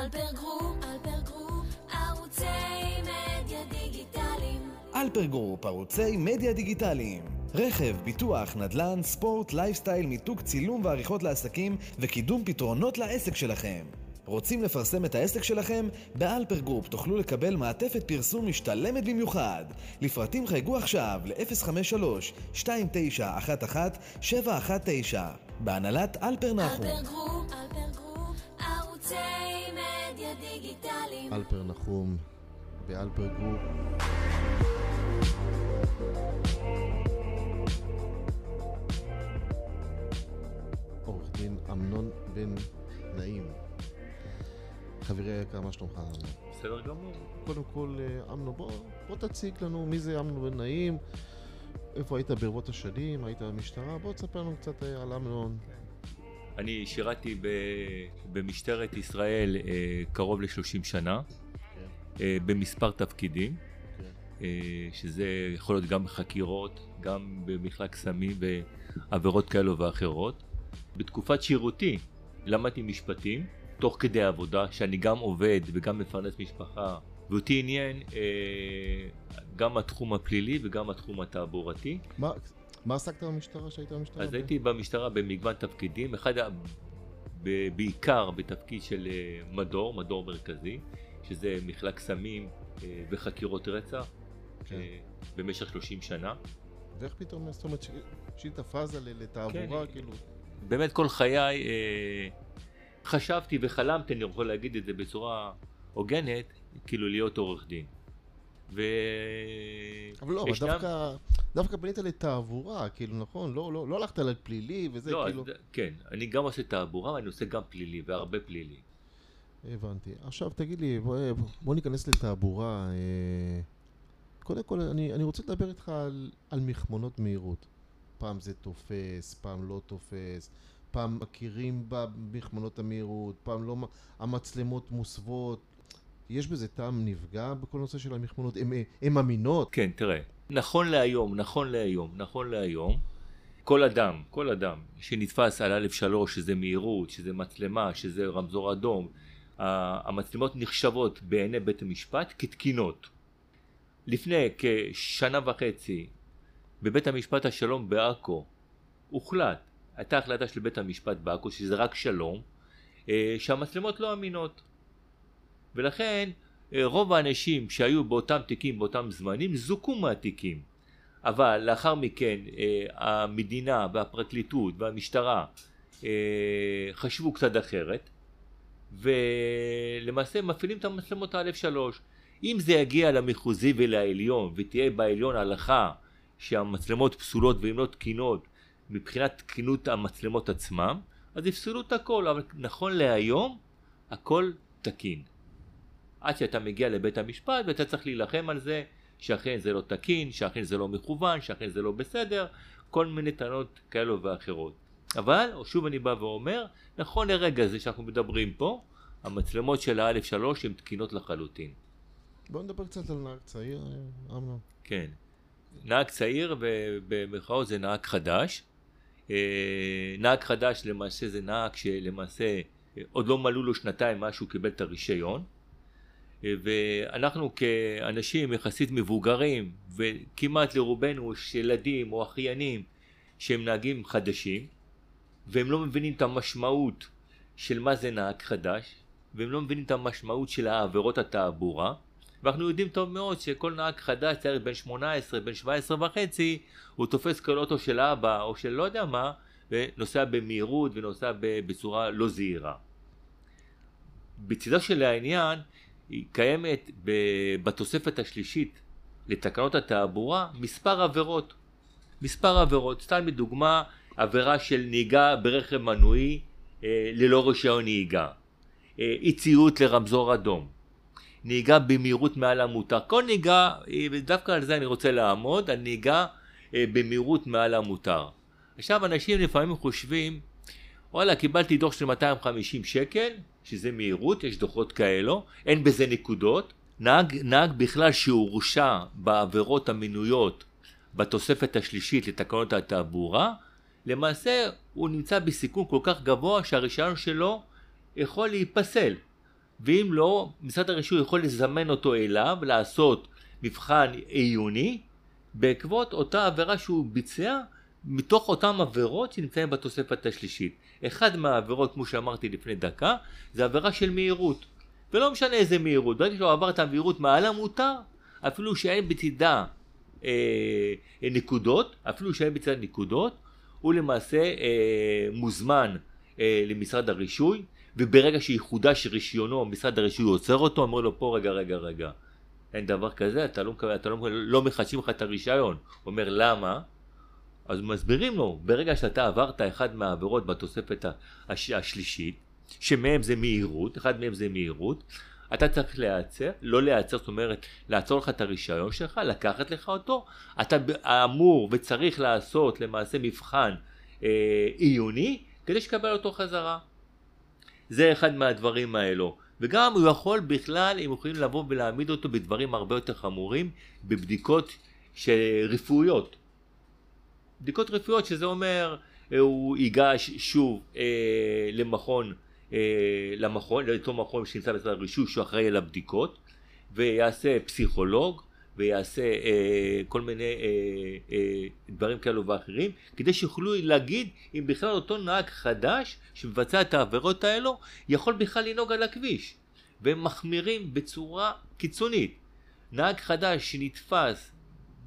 אלפר גרופ, ערוצי מדיה דיגיטליים. ערוצי מדיה דיגיטליים. רכב, ביטוח, נדל"ן, ספורט, לייפסטייל, מיתוג צילום ועריכות לעסקים וקידום פתרונות לעסק שלכם. רוצים לפרסם את העסק שלכם? באלפר גרופ תוכלו לקבל מעטפת פרסום משתלמת במיוחד. לפרטים חייגו עכשיו ל-053-2911-719 בהנהלת אלפר נחום. אלפר גרופ, אלפר נחום באלפר גרופ. עורך דין אמנון בן נעים. חברי היקר, מה שלומך? בסדר גמור. קודם כל, אה, אמנון, בוא, בוא תציג לנו מי זה אמנון בן נעים, איפה היית ברבות השנים, היית במשטרה, בוא תספר לנו קצת אה, על אמנון. אני שירתי ב, במשטרת ישראל אה, קרוב ל-30 שנה, כן, אה, במספר תפקידים, כן. אה, שזה יכול להיות גם בחקירות, גם במחלק סמים ועבירות כאלו ואחרות. בתקופת שירותי למדתי משפטים, תוך כדי עבודה, שאני גם עובד וגם מפרנס משפחה, ואותי עניין אה, גם התחום הפלילי וגם התחום התעבורתי. מה, מה עסקת במשטרה שהיית במשטרה? אז הייתי במשטרה במגוון תפקידים, אחד, ה- ב- בעיקר בתפקיד של אה, מדור, מדור מרכזי, שזה מחלק סמים אה, וחקירות רצח, כן. אה, במשך 30 שנה. ואיך פתאום, זאת אומרת, שינית פאזה לתעבורה, כן. כאילו... באמת כל חיי אה, חשבתי וחלמתי, אני יכול להגיד את זה בצורה הוגנת, כאילו להיות עורך דין. ו... אבל לא, אבל ישנם- דווקא, דווקא פנית לתעבורה, כאילו, נכון? לא, לא, לא הלכת לפלילי וזה, לא, כאילו... אז, כן, אני גם עושה תעבורה ואני עושה גם פלילי, והרבה פלילי. הבנתי. עכשיו תגיד לי, בוא, בוא ניכנס לתעבורה. אה, קודם כל, אני, אני רוצה לדבר איתך על, על מכמונות מהירות. פעם זה תופס, פעם לא תופס, פעם מכירים במכמונות המהירות, פעם לא, המצלמות מוסוות. יש בזה טעם נפגע בכל נושא של המכמונות? הן אמינות? כן, תראה, נכון להיום, נכון להיום, נכון להיום, כל אדם, כל אדם שנתפס על א'3, שזה מהירות, שזה מצלמה, שזה רמזור אדום, המצלמות נחשבות בעיני בית המשפט כתקינות. לפני כשנה וחצי, בבית המשפט השלום בעכו, הוחלט, הייתה החלטה של בית המשפט בעכו, שזה רק שלום, אה, שהמצלמות לא אמינות. ולכן אה, רוב האנשים שהיו באותם תיקים באותם זמנים זוכו מהתיקים. אבל לאחר מכן אה, המדינה והפרקליטות והמשטרה אה, חשבו קצת אחרת ולמעשה מפעילים את המצלמות א'3 אם זה יגיע למחוזי ולעליון ותהיה בעליון הלכה שהמצלמות פסולות והן לא תקינות מבחינת תקינות המצלמות עצמם אז יפסלו את הכל. אבל נכון להיום הכל תקין עד שאתה מגיע לבית המשפט ואתה צריך להילחם על זה שאכן זה לא תקין, שאכן זה לא מכוון, שאכן זה לא בסדר, כל מיני טענות כאלו ואחרות. אבל, שוב אני בא ואומר, נכון לרגע זה שאנחנו מדברים פה, המצלמות של ה-א'3 הן תקינות לחלוטין. בוא נדבר קצת על נהג צעיר, אמנון. כן. נהג צעיר ובמרכאות זה נהג חדש. אה, נהג חדש למעשה זה נהג שלמעשה אה, עוד לא מלאו לו שנתיים מאז שהוא קיבל את הרישיון. ואנחנו כאנשים יחסית מבוגרים וכמעט לרובנו יש ילדים או אחיינים שהם נהגים חדשים והם לא מבינים את המשמעות של מה זה נהג חדש והם לא מבינים את המשמעות של העבירות התעבורה ואנחנו יודעים טוב מאוד שכל נהג חדש צריך בן 18, בן 17 וחצי הוא תופס כל אוטו של אבא או של לא יודע מה ונוסע במהירות ונוסע בצורה לא זהירה. בצדו של העניין היא קיימת בתוספת השלישית לתקנות התעבורה מספר עבירות. מספר עבירות, סתם לדוגמה עבירה של נהיגה ברכב מנועי אה, ללא רישיון נהיגה, אה, אי ציות לרמזור אדום, נהיגה במהירות מעל המותר, כל נהיגה, אה, ודווקא על זה אני רוצה לעמוד, על נהיגה אה, במהירות מעל המותר. עכשיו אנשים לפעמים חושבים וואלה קיבלתי דוח של 250 שקל שזה מהירות, יש דוחות כאלו, אין בזה נקודות. נהג, נהג בכלל שהורשע בעבירות המנויות בתוספת השלישית לתקנות התעבורה, למעשה הוא נמצא בסיכון כל כך גבוה שהרישיון שלו יכול להיפסל. ואם לא, משרד הרישוי יכול לזמן אותו אליו, לעשות מבחן עיוני, בעקבות אותה עבירה שהוא ביצע, מתוך אותן עבירות שנמצאים בתוספת השלישית. אחד מהעבירות, כמו שאמרתי לפני דקה, זה עבירה של מהירות. ולא משנה איזה מהירות, ברגע שהוא עבר את המהירות מעל המותר, אפילו שאין בצידה אה, נקודות, אפילו שאין בצידה נקודות, הוא למעשה אה, מוזמן אה, למשרד הרישוי, וברגע שיחודש רישיונו, משרד הרישוי עוצר אותו, אומר לו פה רגע רגע רגע, אין דבר כזה, אתה לא, אתה לא, לא מחדשים לך את הרישיון. הוא אומר למה? אז מסבירים לו, ברגע שאתה עברת אחד מהעבירות בתוספת הש, השלישית, שמהם זה מהירות, אחד מהם זה מהירות, אתה צריך להיעצר, לא להיעצר, זאת אומרת, לעצור לך את הרישיון שלך, לקחת לך אותו, אתה אמור וצריך לעשות למעשה מבחן אה, עיוני, כדי שתקבל אותו חזרה. זה אחד מהדברים האלו. וגם הוא יכול בכלל, הם יכולים לבוא ולהעמיד אותו בדברים הרבה יותר חמורים, בבדיקות רפואיות. בדיקות רפואיות שזה אומר, הוא ייגש שוב אה, למכון אה, למכון, לאותו מכון שנמצא בצד הרישוי שהוא אחראי על הבדיקות ויעשה פסיכולוג ויעשה אה, כל מיני אה, אה, דברים כאלו ואחרים כדי שיוכלו להגיד אם בכלל אותו נהג חדש שמבצע את העבירות האלו יכול בכלל לנהוג על הכביש. והם מחמירים בצורה קיצונית. נהג חדש שנתפס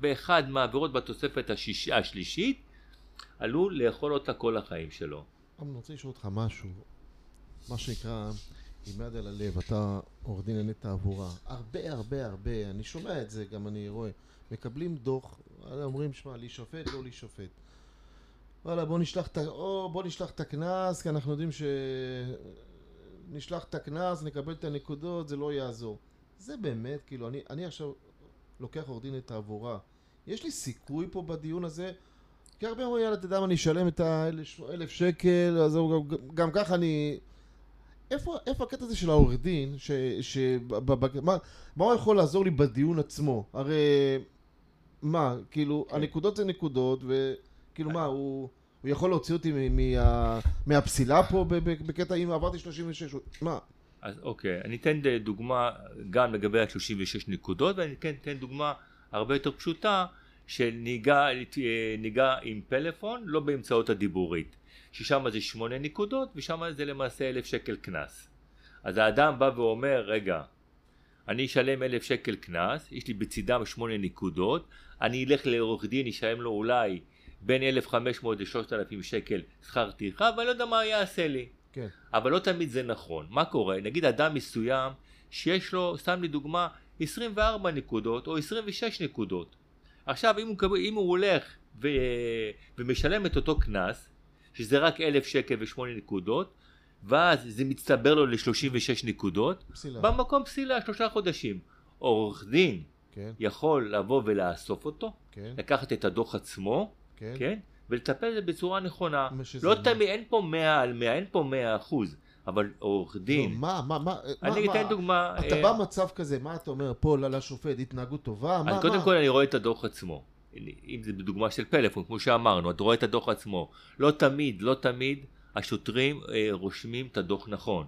באחד מהעבירות בתוספת השיש... השלישית עלול לאכול אותה כל החיים שלו. אני רוצה לשאול אותך משהו. מה שנקרא, עם יד על הלב, אתה עורך דין לענייני תעבורה. הרבה הרבה הרבה, אני שומע את זה, גם אני רואה. מקבלים דוח, אומרים, שמע, להישפט, לא להישפט. וואלה, בוא נשלח את, או בוא נשלח את הקנס, כי אנחנו יודעים ש... נשלח את הקנס, נקבל את הנקודות, זה לא יעזור. זה באמת, כאילו, אני, אני עכשיו לוקח עורך דין לתעבורה. יש לי סיכוי פה בדיון הזה? כי הרבה אומרים, יאללה, אתה יודע מה, אני אשלם את האלף שקל, אז גם, גם ככה אני... איפה, איפה הקטע הזה של העורך דין, ש, ש, ב, ב, מה, מה הוא יכול לעזור לי בדיון עצמו? הרי, מה, כאילו, כן. הנקודות זה נקודות, וכאילו מה, הוא, הוא יכול להוציא אותי מה, מהפסילה פה בקטע אם עברתי 36, מה? אז אוקיי, אני אתן דוגמה גם לגבי ה-36 נקודות, ואני כן אתן דוגמה הרבה יותר פשוטה של נהיגה, נהיגה עם פלאפון, לא באמצעות הדיבורית. ששם זה שמונה נקודות ושם זה למעשה אלף שקל קנס. אז האדם בא ואומר, רגע, אני אשלם אלף שקל קנס, יש לי בצידם שמונה נקודות, אני אלך לעורך דין, אשלם לו אולי בין 1,500 ל-3,000 שקל שכר טרחה, ואני לא יודע מה יעשה לי. כן. אבל לא תמיד זה נכון. מה קורה? נגיד אדם מסוים שיש לו, סתם לדוגמה, 24 נקודות או 26 נקודות. עכשיו אם הוא, אם הוא הולך ו, ומשלם את אותו קנס, שזה רק אלף שקל ושמונה נקודות, ואז זה מצטבר לו ל-36 נקודות, פסילה. במקום פסילה שלושה חודשים. עורך דין כן. יכול לבוא ולאסוף אותו, כן. לקחת את הדוח עצמו, כן. כן? ולטפל בזה בצורה נכונה. לא מה? תמיד, אין פה 100 על 100, אין פה 100 אחוז, אבל עורך לא, דין, מה, מה, מה, אני מה, אתן מה, דוגמה, אתה אה, בא מצב כזה, מה אתה אומר פה לשופט, התנהגות טובה? מה, קודם? כל אני רואה את הדוח עצמו. אם זה בדוגמה של פלאפון, כמו שאמרנו, אתה רואה את הדוח עצמו. לא תמיד, לא תמיד השוטרים אה, רושמים את הדוח נכון.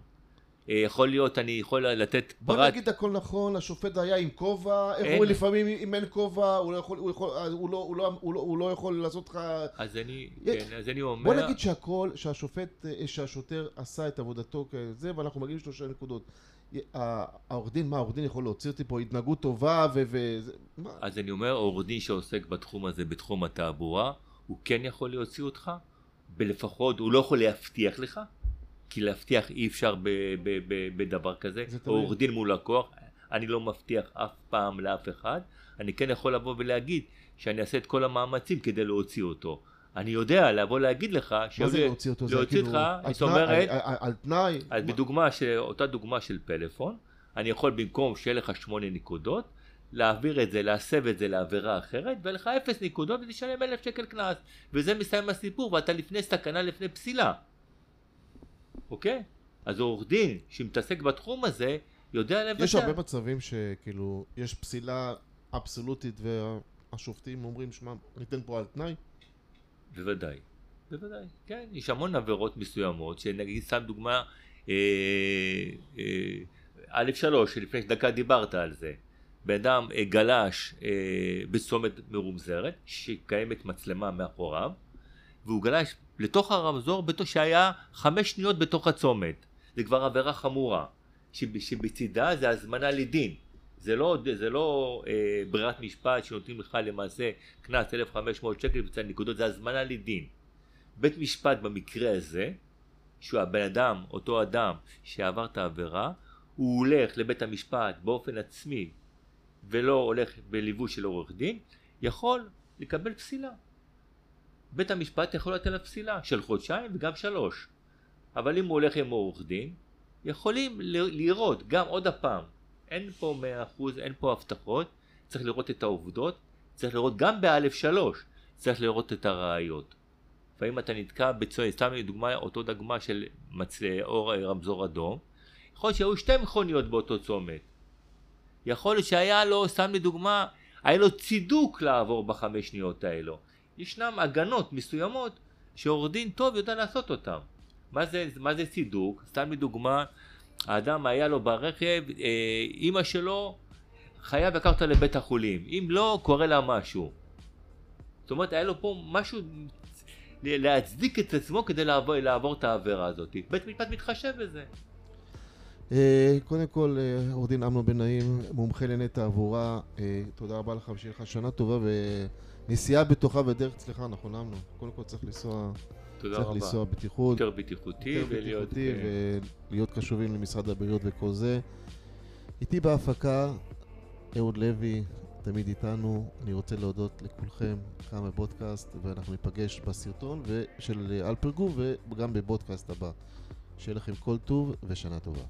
אה, יכול להיות, אני יכול לתת בוא פרט, נגיד הכל נכון, השופט היה עם כובע, איך. הוא לפעמים אם אין כובע, הוא לא יכול, הוא יכול, הוא לא, הוא לא, הוא לא, הוא לא יכול לעשות לך... אז אני, כן, אז אני אומר, בוא נגיד שהכל, שהשופט, אה, שהשוטר עשה את עבודתו כזה, ואנחנו מגיעים שלושה נקודות. העורך דין, מה, העורך דין יכול להוציא אותי פה התנהגות טובה ו... ו-? אז אני אומר, עורך דין שעוסק בתחום הזה, בתחום התעבורה, הוא כן יכול להוציא אותך, ולפחות הוא לא יכול להבטיח לך, כי להבטיח אי אפשר ב- ב- ב- בדבר כזה, זה תלוי. עורך דין מול לקוח, אני לא מבטיח אף פעם לאף אחד, אני כן יכול לבוא ולהגיד שאני אעשה את כל המאמצים כדי להוציא אותו. אני יודע לבוא להגיד לך, מה זה להוציא אותו? להוציא כאילו אותך, זאת אומרת, על- תנאי? אז מה? בדוגמה, אותה דוגמה של פלאפון, אני יכול במקום שיהיה לך שמונה נקודות, להעביר את זה, להסב את זה לעבירה אחרת, ויהיה לך אפס נקודות ותשלם אלף שקל קנס. וזה מסיים הסיפור, ואתה לפני סכנה, לפני פסילה. אוקיי? אז עורך דין שמתעסק בתחום הזה, יודע לבצע. יש הרבה מצבים שכאילו, יש פסילה אבסולוטית והשופטים אומרים, שמע, ניתן פה על תנאי? בוודאי, בוודאי, כן, יש המון עבירות מסוימות, שנגיד סתם דוגמה, אה, אה, א' שלוש, שלפני דקה דיברת על זה. בן אדם אה, גלש אה, בצומת מרומזרת, שקיימת מצלמה מאחוריו, והוא גלש לתוך הרמזור שהיה חמש שניות בתוך הצומת. זה כבר עבירה חמורה, שב, שבצידה זה הזמנה לדין. זה לא, זה לא אה, ברירת משפט שנותנים לך למעשה קנס 1,500 שקל בצד נקודות, זה הזמנה לדין. בית משפט במקרה הזה, שהוא הבן אדם, אותו אדם שעבר את העבירה, הוא הולך לבית המשפט באופן עצמי ולא הולך בליווי של עורך דין, יכול לקבל פסילה. בית המשפט יכול לתת לה פסילה של חודשיים וגם שלוש. אבל אם הוא הולך עם עורך דין, יכולים לראות גם עוד הפעם, אין פה מאה אחוז, אין פה הבטחות, צריך לראות את העובדות, צריך לראות גם באלף שלוש, צריך לראות את הראיות. לפעמים אתה נתקע בצוין, סתם לדוגמה אותו דגמה של מצל... אור רמזור אדום, יכול להיות שהיו שתי מכוניות באותו צומת. יכול להיות שהיה לו, סתם לדוגמה, היה לו צידוק לעבור בחמש שניות האלו. ישנם הגנות מסוימות שעורך דין טוב יודע לעשות אותן. מה מה זה צידוק? סתם לדוגמה, האדם היה לו ברכב, אה, אימא שלו חייב לקחת לבית החולים, אם לא קורה לה משהו. זאת אומרת היה לו פה משהו להצדיק את עצמו כדי לעבור, לעבור את העבירה הזאת. בית משפט מתחשב בזה. אה, קודם כל, אה, עורך דין אמנון בן נעים, מומחה לענייני תעבורה, אה, תודה רבה לך ושיהיה לך שנה טובה ונסיעה בטוחה ודרך צלחה, נכון אמנון? קודם כל צריך לנסוע, תודה צריך רבה. לנסוע בטיחות, יותר בטיחותי יותר ולהיות... בטיחותי ולהיות קשובים למשרד הבריאות וכל זה. איתי בהפקה, אהוד לוי, תמיד איתנו. אני רוצה להודות לכולכם כאן בפודקאסט, ואנחנו ניפגש בסרטון של אלפרגו וגם בפודקאסט הבא. שיהיה לכם כל טוב ושנה טובה.